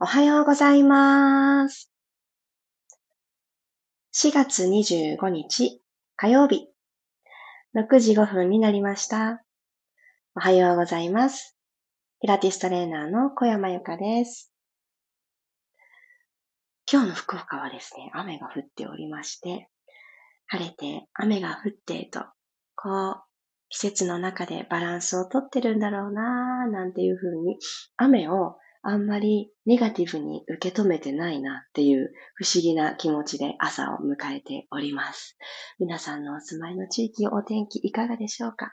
おはようございます。4月25日火曜日6時5分になりました。おはようございます。ピラティストレーナーの小山由かです。今日の福岡はですね、雨が降っておりまして、晴れて雨が降ってと、こう、季節の中でバランスをとってるんだろうなーなんていうふうに、雨をあんまりネガティブに受け止めてないなっていう不思議な気持ちで朝を迎えております。皆さんのお住まいの地域お天気いかがでしょうか？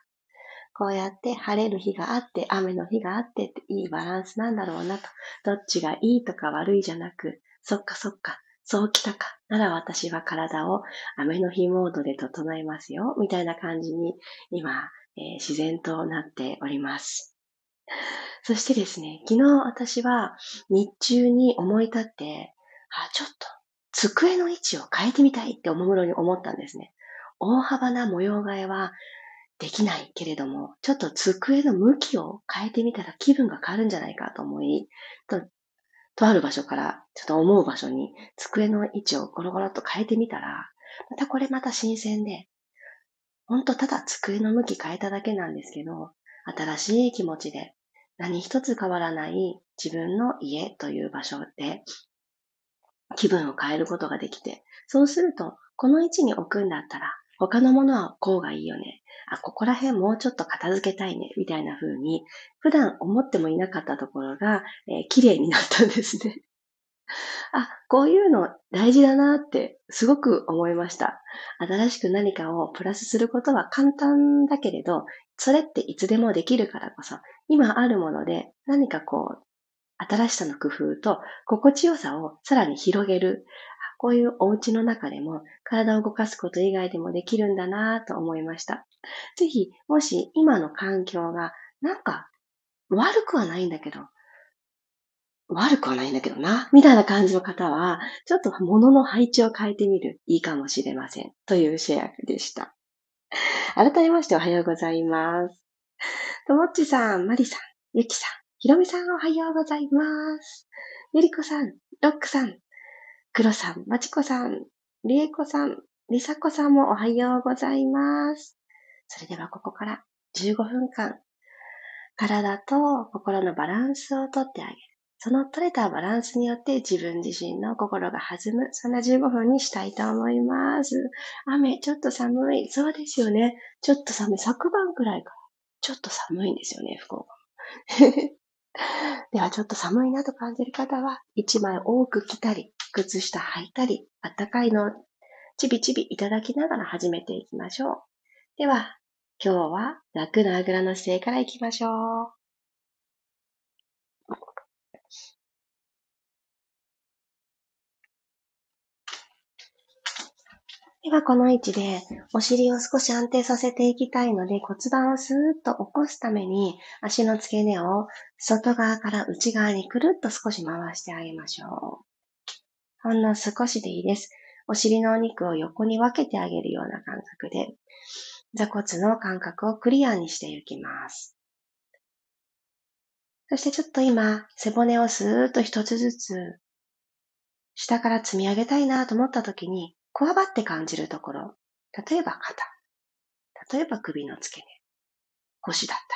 こうやって晴れる日があって、雨の日があってっていいバランスなんだろうなと。どっちがいいとか悪いじゃなく、そっかそっか、そうきたか。なら私は体を雨の日モードで整えますよ。みたいな感じに今、えー、自然となっております。そしてですね、昨日私は日中に思い立って、あ、ちょっと机の位置を変えてみたいっておもむろに思ったんですね。大幅な模様替えはできないけれども、ちょっと机の向きを変えてみたら気分が変わるんじゃないかと思い、と、とある場所からちょっと思う場所に机の位置をゴロゴロっと変えてみたら、またこれまた新鮮で、ほんとただ机の向き変えただけなんですけど、新しい気持ちで何一つ変わらない自分の家という場所で気分を変えることができて、そうすると、この位置に置くんだったら、他のものはこうがいいよね。あ、ここら辺もうちょっと片付けたいね。みたいな風に、普段思ってもいなかったところが、えー、綺麗になったんですね。あ、こういうの大事だなってすごく思いました。新しく何かをプラスすることは簡単だけれど、それっていつでもできるからこそ、今あるもので何かこう、新しさの工夫と心地よさをさらに広げる。こういうお家の中でも体を動かすこと以外でもできるんだなと思いました。ぜひ、もし今の環境がなんか悪くはないんだけど、悪くはないんだけどな、みたいな感じの方は、ちょっと物の配置を変えてみるいいかもしれません。というシェアでした。改めましておはようございます。ともっちさん、まりさん、ゆきさん、ひろみさんおはようございます。ゆりこさん、ロックさん、くろさん、まちこさん、りえこさん、りさこさんもおはようございます。それではここから15分間、体と心のバランスをとってあげる。その取れたバランスによって自分自身の心が弾む、そんな15分にしたいと思います。雨、ちょっと寒い。そうですよね。ちょっと寒い。昨晩くらいから、ちょっと寒いんですよね、福岡。では、ちょっと寒いなと感じる方は、1枚多く着たり、靴下履いたり、あったかいのをちびちびいただきながら始めていきましょう。では、今日は楽なあぐらの姿勢からいきましょう。ではこの位置でお尻を少し安定させていきたいので骨盤をスーッと起こすために足の付け根を外側から内側にくるっと少し回してあげましょう。ほんの少しでいいです。お尻のお肉を横に分けてあげるような感覚で座骨の感覚をクリアにしていきます。そしてちょっと今背骨をスーッと一つずつ下から積み上げたいなと思った時にこわばって感じるところ、例えば肩、例えば首の付け根、腰だったり、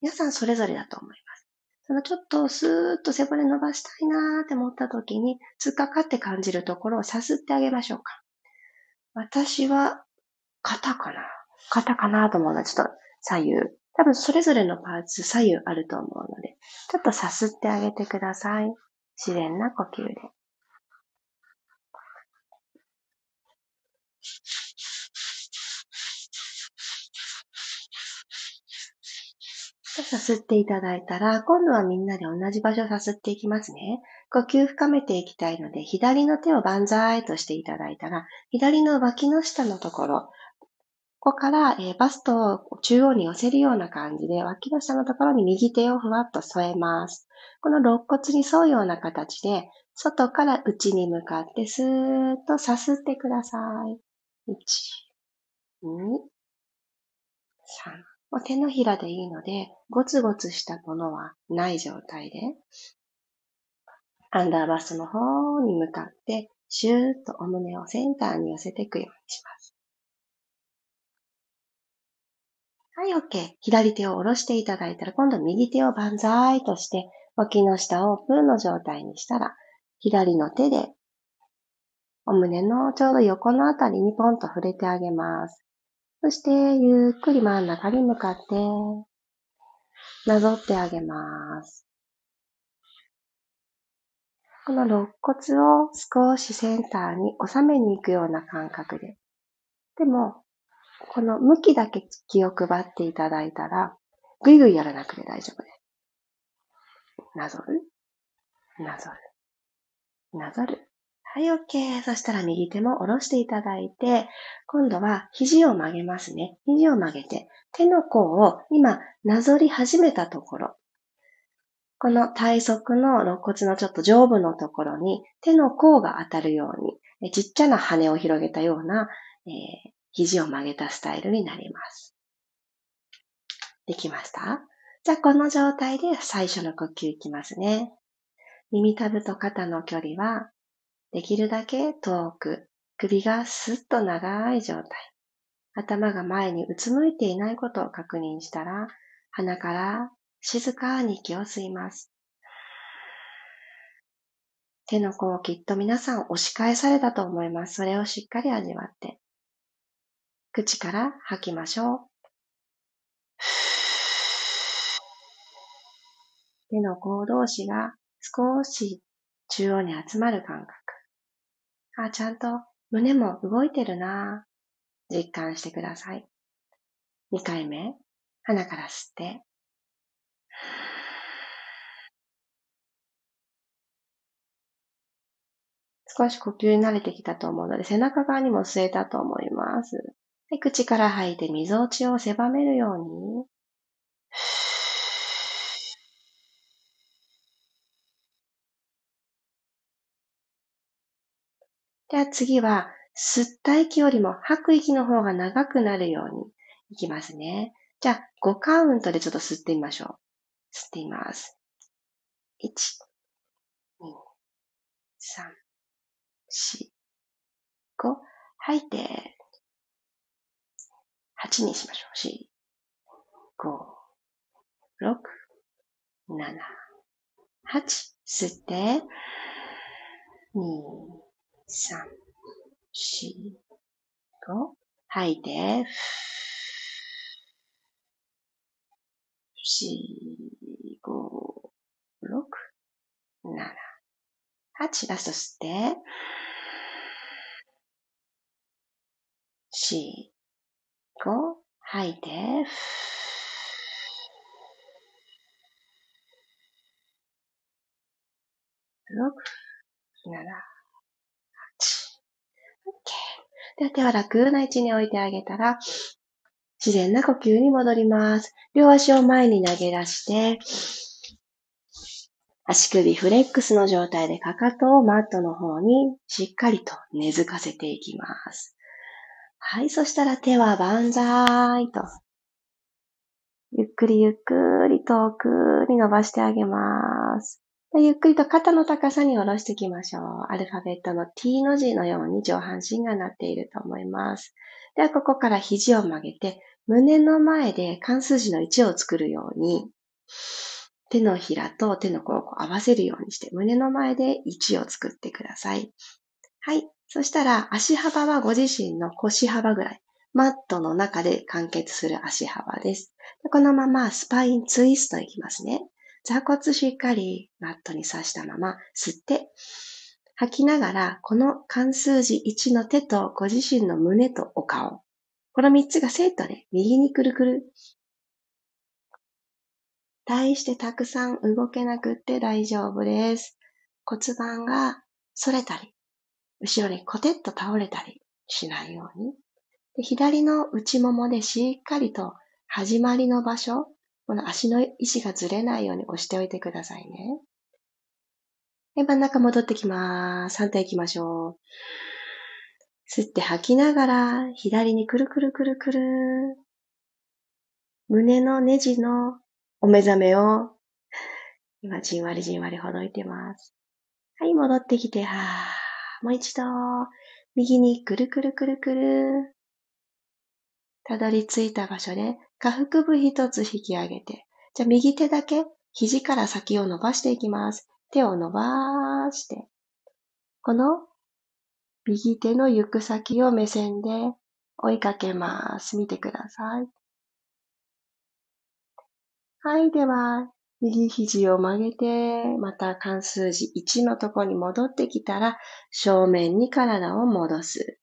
皆さんそれぞれだと思います。そのちょっとスーッと背骨伸ばしたいなーって思った時に、突っかかって感じるところをさすってあげましょうか。私は肩かな肩かなと思うのはちょっと左右。多分それぞれのパーツ左右あると思うので、ちょっとさすってあげてください。自然な呼吸で。さすっていただいたら、今度はみんなで同じ場所をさすっていきますね。呼吸深めていきたいので、左の手を万歳としていただいたら、左の脇の下のところ、ここから、え、バストを中央に寄せるような感じで、脇の下のところに右手をふわっと添えます。この肋骨に沿うような形で、外から内に向かってスーッとさすってください。1、2、3。もう手のひらでいいので、ゴツゴツしたものはない状態で、アンダーバスの方に向かって、シューッとお胸をセンターに寄せていくようにします。はい、OK。左手を下ろしていただいたら、今度右手を万歳として、脇の下をプーの状態にしたら、左の手で、お胸のちょうど横のあたりにポンと触れてあげます。そして、ゆっくり真ん中に向かって、なぞってあげます。この肋骨を少しセンターに収めに行くような感覚で。でも、この向きだけ気を配っていただいたら、ぐいぐいやらなくて大丈夫です。なぞるなぞるなぞるはい、OK。そしたら右手も下ろしていただいて、今度は肘を曲げますね。肘を曲げて、手の甲を今、なぞり始めたところ。この体側の肋骨のちょっと上部のところに手の甲が当たるように、ちっちゃな羽を広げたような、えー、肘を曲げたスタイルになります。できました？じゃあこの状態で最初の呼吸いきますね。耳たぶと肩の距離はできるだけ遠く、首がスッと長い状態。頭が前にうつむいていないことを確認したら、鼻から静かに息を吸います。手の甲をきっと皆さん押し返されたと思います。それをしっかり味わって。口から吐きましょう。手の甲同士が少し中央に集まる感覚。あ、ちゃんと胸も動いてるな実感してください。2回目、鼻から吸って、少し呼吸に慣れてきたと思うので、背中側にも吸えたと思います。で口から吐いて、溝落ちを狭めるように、では次は、吸った息よりも吐く息の方が長くなるようにいきますね。じゃあ、5カウントでちょっと吸ってみましょう。吸ってみます。1、2、3、4、5。吐いて、8にしましょう。4、5、6、7、8。吸って、2、三、四、五。吐いて、四、五、六、七、八。ラスト吸って、四、五。吐いて、六、七、では手は楽な位置に置いてあげたら、自然な呼吸に戻ります。両足を前に投げ出して、足首フレックスの状態でかかとをマットの方にしっかりと根付かせていきます。はい、そしたら手は万歳と。ゆっくりゆっくり遠くに伸ばしてあげます。ゆっくりと肩の高さに下ろしていきましょう。アルファベットの T の字のように上半身がなっていると思います。では、ここから肘を曲げて、胸の前で関数字の1を作るように、手のひらと手の甲を合わせるようにして、胸の前で1を作ってください。はい。そしたら、足幅はご自身の腰幅ぐらい。マットの中で完結する足幅です。このままスパインツイストいきますね。座骨しっかりマットに刺したまま吸って、吐きながら、この関数字1の手とご自身の胸とお顔。この3つがセットで右にくるくる。対してたくさん動けなくって大丈夫です。骨盤が反れたり、後ろにコテッと倒れたりしないように。で左の内ももでしっかりと始まりの場所、この足の位置がずれないように押しておいてくださいね。で、真ん中戻ってきます。反対行きましょう。吸って吐きながら、左にくるくるくるくる。胸のネジのお目覚めを、今じんわりじんわりほどいてます。はい、戻ってきて、はー。もう一度、右にくるくるくるくる。たどり着いた場所で、下腹部一つ引き上げて、じゃあ右手だけ肘から先を伸ばしていきます。手を伸ばして、この右手の行く先を目線で追いかけます。見てください。はい。では、右肘を曲げて、また関数字1のとこに戻ってきたら、正面に体を戻す。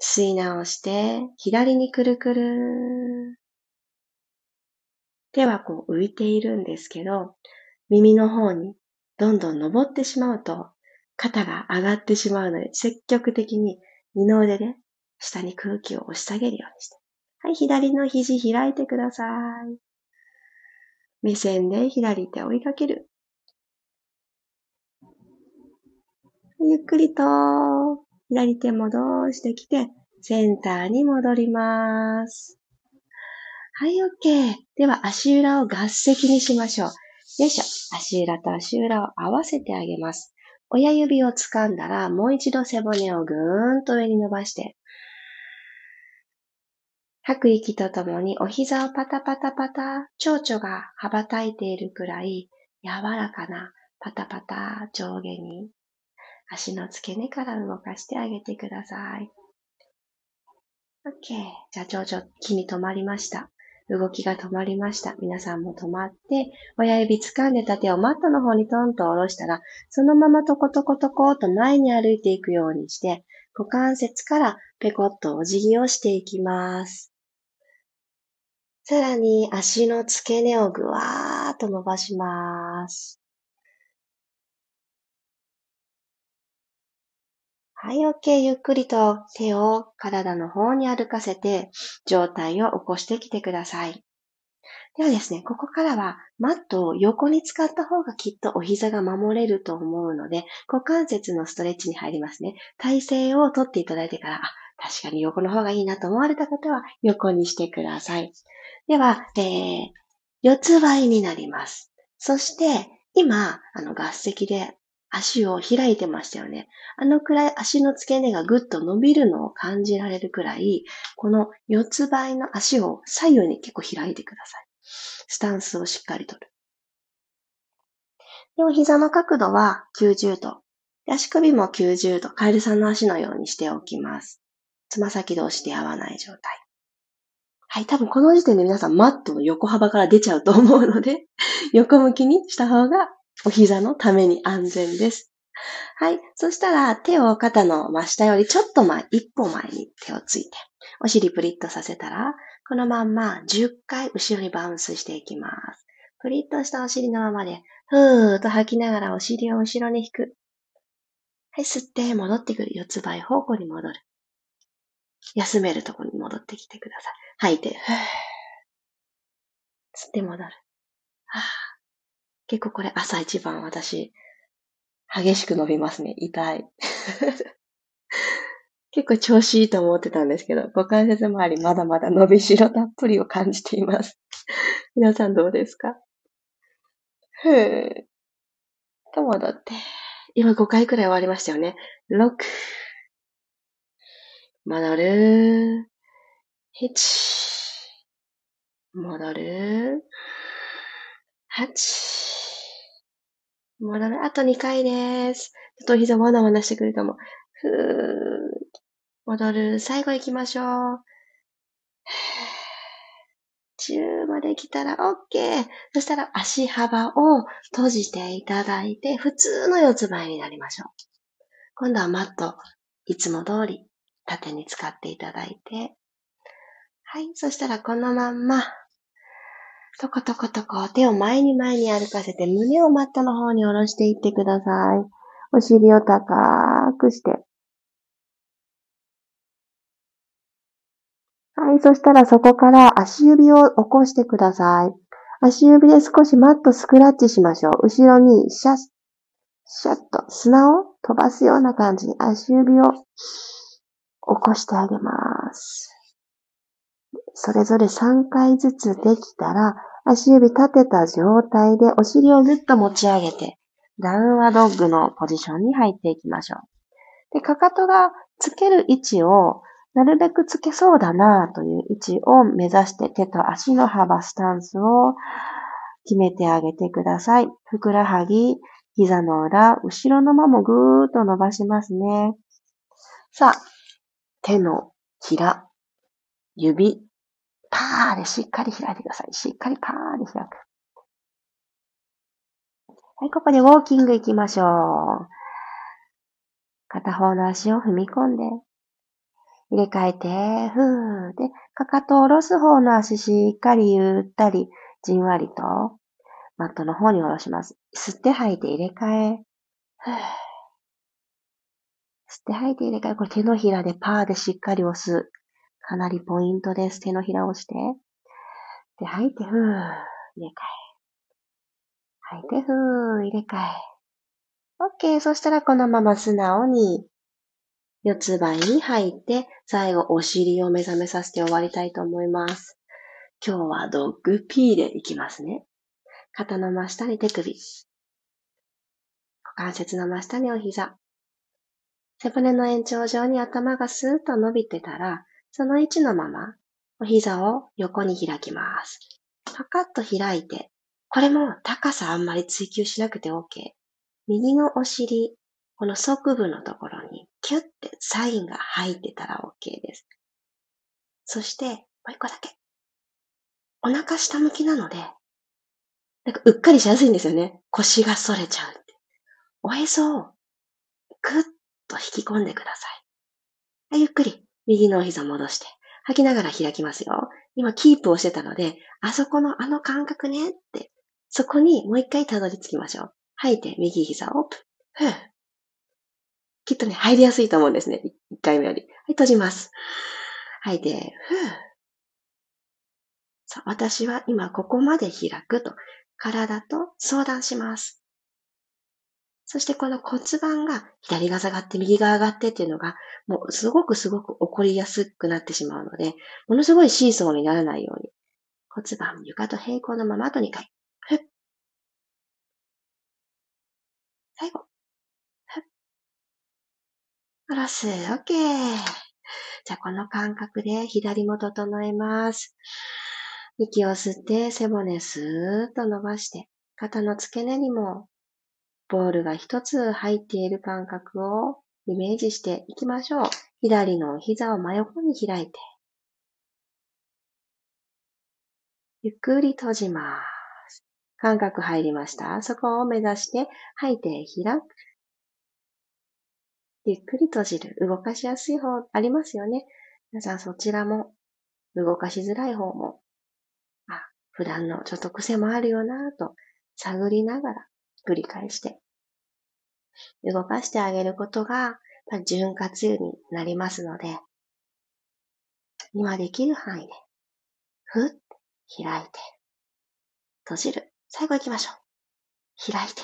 吸い直して、左にくるくる。手はこう浮いているんですけど、耳の方にどんどん登ってしまうと、肩が上がってしまうので、積極的に二の腕で下に空気を押し下げるようにして。はい、左の肘開いてください。目線で左手を追いかける。ゆっくりと左手戻してきて、センターに戻ります。はい、OK。では足裏を合席にしましょう。よいしょ。足裏と足裏を合わせてあげます。親指を掴んだら、もう一度背骨をぐーんと上に伸ばして、吐く息とともにお膝をパタパタパタ、蝶々が羽ばたいているくらい柔らかなパタパタ上下に足の付け根から動かしてあげてください。OK。じゃあ、蝶々木に止まりました。動きが止まりました。皆さんも止まって、親指掴んでた手をマットの方にトンと下ろしたら、そのままトコトコトコと前に歩いていくようにして、股関節からペコッとお辞儀をしていきます。さらに足の付け根をぐわーっと伸ばします。はい、OK。ゆっくりと手を体の方に歩かせて、上体を起こしてきてください。ではですね、ここからはマットを横に使った方がきっとお膝が守れると思うので、股関節のストレッチに入りますね。体勢をとっていただいてから、あ、確かに横の方がいいなと思われた方は横にしてください。では、えー、四つ倍になります。そして、今、あの、合席で足を開いてましたよね。あのくらい足の付け根がぐっと伸びるのを感じられるくらい、この四つ倍の足を左右に結構開いてください。スタンスをしっかりとる。で、お膝の角度は90度。足首も90度。カエルさんの足のようにしておきます。つま先同士で合わない状態。はい、多分この時点で皆さんマットの横幅から出ちゃうと思うので、横向きにした方がお膝のために安全です。はい。そしたら手を肩の真下よりちょっと前、一歩前に手をついて、お尻プリッとさせたら、このまんま10回後ろにバウンスしていきます。プリッとしたお尻のままで、ふーっと吐きながらお尻を後ろに引く。はい、吸って戻ってくる。四つ倍方向に戻る。休めるとこに戻ってきてください。吐いて、ふー。吸って戻る。は結構これ朝一番私、激しく伸びますね。痛い。結構調子いいと思ってたんですけど、股関節周りまだまだ伸びしろたっぷりを感じています。皆さんどうですか？ふー。と戻って。今5回くらい終わりましたよね。6。戻る。7。戻る。8。戻る。あと2回です。ちょっと膝わなわなしてくるかも。ふー。戻る。最後行きましょう。10まで来たら OK。そしたら足幅を閉じていただいて、普通の四つ前になりましょう。今度はマット、いつも通り縦に使っていただいて。はい。そしたらこのまんま、トコトコトコ手を前に前に歩かせて胸をマットの方に下ろしていってください。お尻を高くして。はい、そしたらそこから足指を起こしてください。足指で少しマットスクラッチしましょう。後ろにシャッ、シャッと砂を飛ばすような感じに足指を起こしてあげます。それぞれ3回ずつできたら、足指立てた状態でお尻をぐっと持ち上げて、ダウンワドッグのポジションに入っていきましょう。で、かかとがつける位置をなるべくつけそうだなという位置を目指して手と足の幅、スタンスを決めてあげてください。ふくらはぎ、膝の裏、後ろのままぐーっと伸ばしますね。さあ、手のひら、指、パーでしっかり開いてください。しっかりパーで開く。はい、ここでウォーキング行きましょう。片方の足を踏み込んで、入れ替えて、ふーで、かかとを下ろす方の足しっかりゆったり、じんわりと、マットの方に下ろします。吸って吐いて入れ替え、ふー吸って吐いて入れ替え、これ手のひらでパーでしっかり押す。かなりポイントです。手のひらをして。で、吐いて、ふー、入れ替え。吐いて、ふー、入れ替え。OK。そしたらこのまま素直に四つ倍に入って、最後お尻を目覚めさせて終わりたいと思います。今日はドッグピーでいきますね。肩の真下に手首。股関節の真下にお膝。背骨の延長上に頭がスーッと伸びてたら、その位置のまま、お膝を横に開きます。パカッと開いて、これも高さあんまり追求しなくて OK。右のお尻、この側部のところにキュッてサインが入ってたら OK です。そして、もう一個だけ。お腹下向きなので、なんかうっかりしやすいんですよね。腰が反れちゃう。おへそをぐっと引き込んでください。ゆっくり右の膝戻して、吐きながら開きますよ。今キープをしてたので、あそこのあの感覚ねって、そこにもう一回たどり着きましょう。吐いて右膝オープン。ふぅ。きっとね、入りやすいと思うんですね。一回目より。はい、閉じます。吐いて、ふぅ。さあ、私は今ここまで開くと、体と相談します。そしてこの骨盤が左が下がって右が上がってっていうのが、もうすごくすごく起こりやすくなってしまうので、ものすごいシーソーにならないように、骨盤床と平行のままあと2回。ふっ。最後。ふっ。下ろす。OK。じゃあこの感覚で左も整えます。息を吸って背骨スーッと伸ばして、肩の付け根にもボールが一つ入っている感覚をイメージしていきましょう。左の膝を真横に開いて、ゆっくり閉じます。感覚入りました。そこを目指して吐いて開く。ゆっくり閉じる。動かしやすい方ありますよね。皆さんそちらも動かしづらい方も、あ、普段のちょっと癖もあるよなぁと探りながら繰り返して動かしてあげることが潤滑油になりますので、今できる範囲で、ふっ、開いて、閉じる。最後行きましょう。開いて、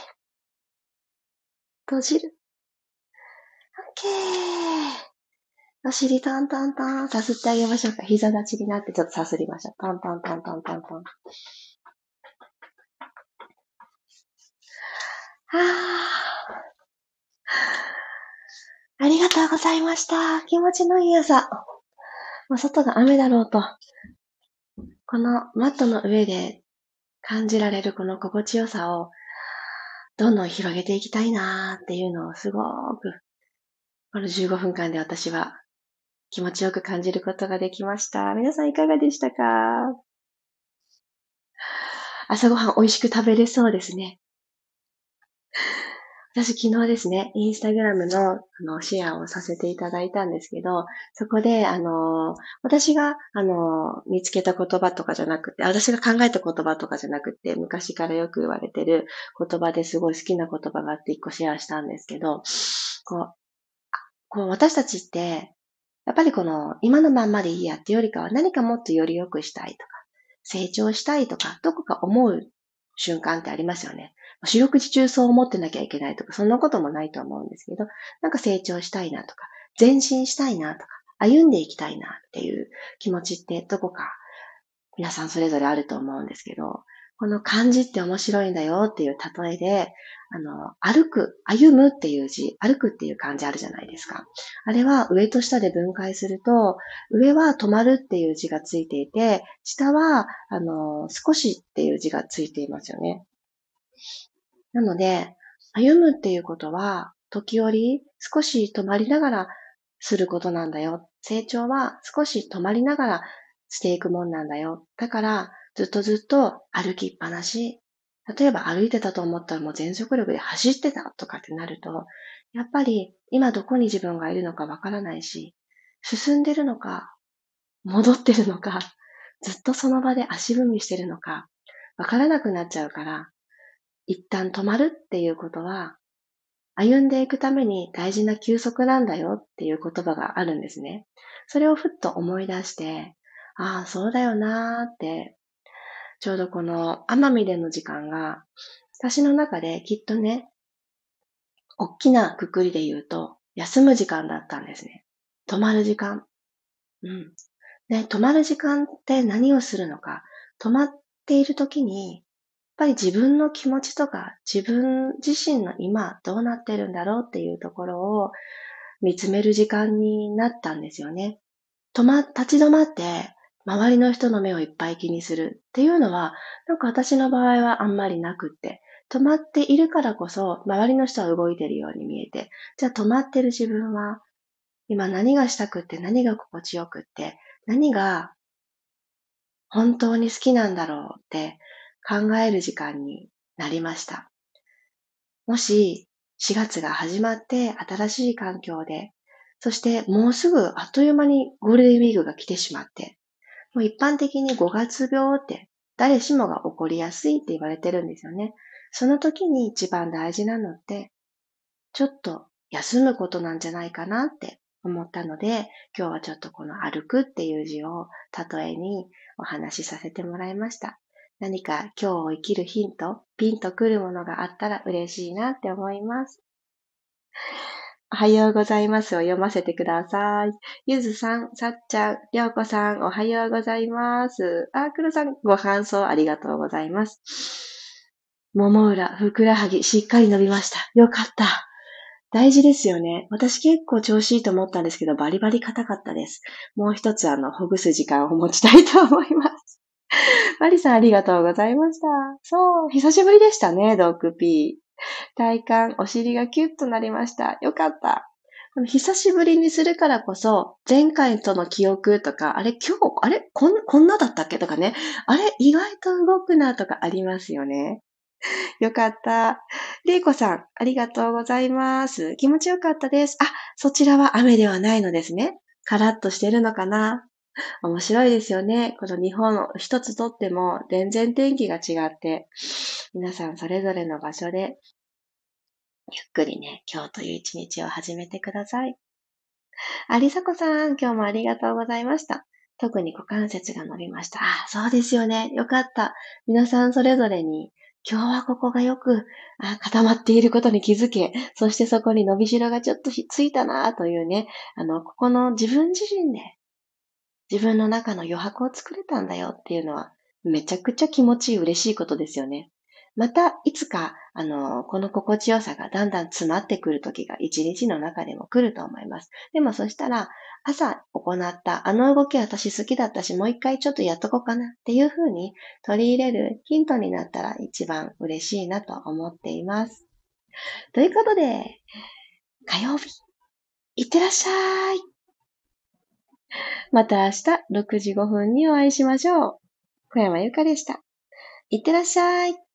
閉じる。オッケー。お尻トントントン、さすってあげましょうか。膝立ちになってちょっとさすりましょう。トントントントントントン。はぁ。ありがとうございました。気持ちのいい朝。まあ、外が雨だろうと、このマットの上で感じられるこの心地よさをどんどん広げていきたいなーっていうのをすごく、この15分間で私は気持ちよく感じることができました。皆さんいかがでしたか？朝ごはん美味しく食べれそうですね。私昨日ですね、インスタグラムのあのシェアをさせていただいたんですけど、そこで、あの、私が、あの、見つけた言葉とかじゃなくて、私が考えた言葉とかじゃなくて、昔からよく言われてる言葉ですごい好きな言葉があって一個シェアしたんですけど、こう、こう私たちって、やっぱりこの今のまんまでいいやってよりかは何かもっとより良くしたいとか、成長したいとか、どこか思う瞬間ってありますよね。四六時中そう思ってなきゃいけないとか、そんなこともないと思うんですけど、なんか成長したいなとか、前進したいなとか、歩んでいきたいなっていう気持ちってどこか皆さんそれぞれあると思うんですけど、この漢字って面白いんだよっていう例えで、あの、歩く、歩むっていう字、歩くっていう漢字あるじゃないですか。あれは上と下で分解すると、上は止まるっていう字がついていて、下は、あの、少しっていう字がついていますよね。なので、歩むっていうことは、時折少し止まりながらすることなんだよ。成長は少し止まりながらしていくもんなんだよ。だから、ずっとずっと歩きっぱなし。例えば歩いてたと思ったらもう全速力で走ってたとかってなると、やっぱり今どこに自分がいるのかわからないし、進んでるのか、戻ってるのか、ずっとその場で足踏みしてるのか、わからなくなっちゃうから、一旦止まるっていうことは、歩んでいくために大事な休息なんだよっていう言葉があるんですね。それをふっと思い出して、ああ、そうだよなーってちょうどこの奄美での時間が、私の中できっとね、大きなくくりで言うと、休む時間だったんですね。止まる時間。うん。で、止まる時間って何をするのか。止まっている時に、ぱり自分の気持ちとか、自分自身の今どうなってるんだろうっていうところを見つめる時間になったんですよね。止ま、立ち止まって、周りの人の目をいっぱい気にするっていうのは、なんか私の場合はあんまりなくって、止まっているからこそ、周りの人は動いてるように見えて、じゃあ止まってる自分は、今何がしたくって、何が心地よくって、何が本当に好きなんだろうって考える時間になりました。もし4月が始まって新しい環境で、そしてもうすぐあっという間にゴールデンウィークが来てしまって、もう一般的に5月病って誰しもが起こりやすいって言われてるんですよね。その時に一番大事なのって、ちょっと休むことなんじゃないかなって思ったので、今日はちょっとこの歩くっていう字を例えにお話しさせてもらいました。何か今日を生きるヒント、ピンとくるものがあったら嬉しいなって思います。おはようございますを読ませてください。ゆずさん、さっちゃん、りょうこさん、おはようございます。あーくるさん、ご感想ありがとうございます。もも裏、ふくらはぎ、しっかり伸びました。よかった。大事ですよね。私結構調子いいと思ったんですけど、バリバリ硬かったです。もう一つ、あの、ほぐす時間を持ちたいと思います。マリさん、ありがとうございました。そう、久しぶりでしたね、ドッグピー。体幹、お尻がキュッとなりました。よかった。久しぶりにするからこそ、前回との記憶とか、あれ今日、あれこんこんなだったっけとかね。あれ意外と動くなとかありますよね。よかった。れいこさん、ありがとうございます。気持ちよかったです。あ、そちらは雨ではないのですね。カラッとしてるのかな 面白いですよね。この日本一つとっても全然天気が違って、皆さんそれぞれの場所でゆっくりね、今日という一日を始めてください。ありさこさん、今日もありがとうございました。特に股関節が伸びました。あ、そうですよね。よかった。皆さんそれぞれに、今日はここがよくあ固まっていることに気づけ、そしてそこに伸びしろがちょっとついたなというね、あの、ここの自分自身で自分の中の余白を作れたんだよっていうのは、めちゃくちゃ気持ちいい嬉しいことですよね。また、いつか、あの、この心地よさがだんだん詰まってくる時が一日の中でも来ると思います。でもそしたら、朝行ったあの動き私好きだったし、もう一回ちょっとやっとこうかなっていう風に取り入れるヒントになったら一番嬉しいなと思っています。ということで、火曜日、いってらっしゃい。また明日6時5分にお会いしましょう。小山由かでした。いってらっしゃい。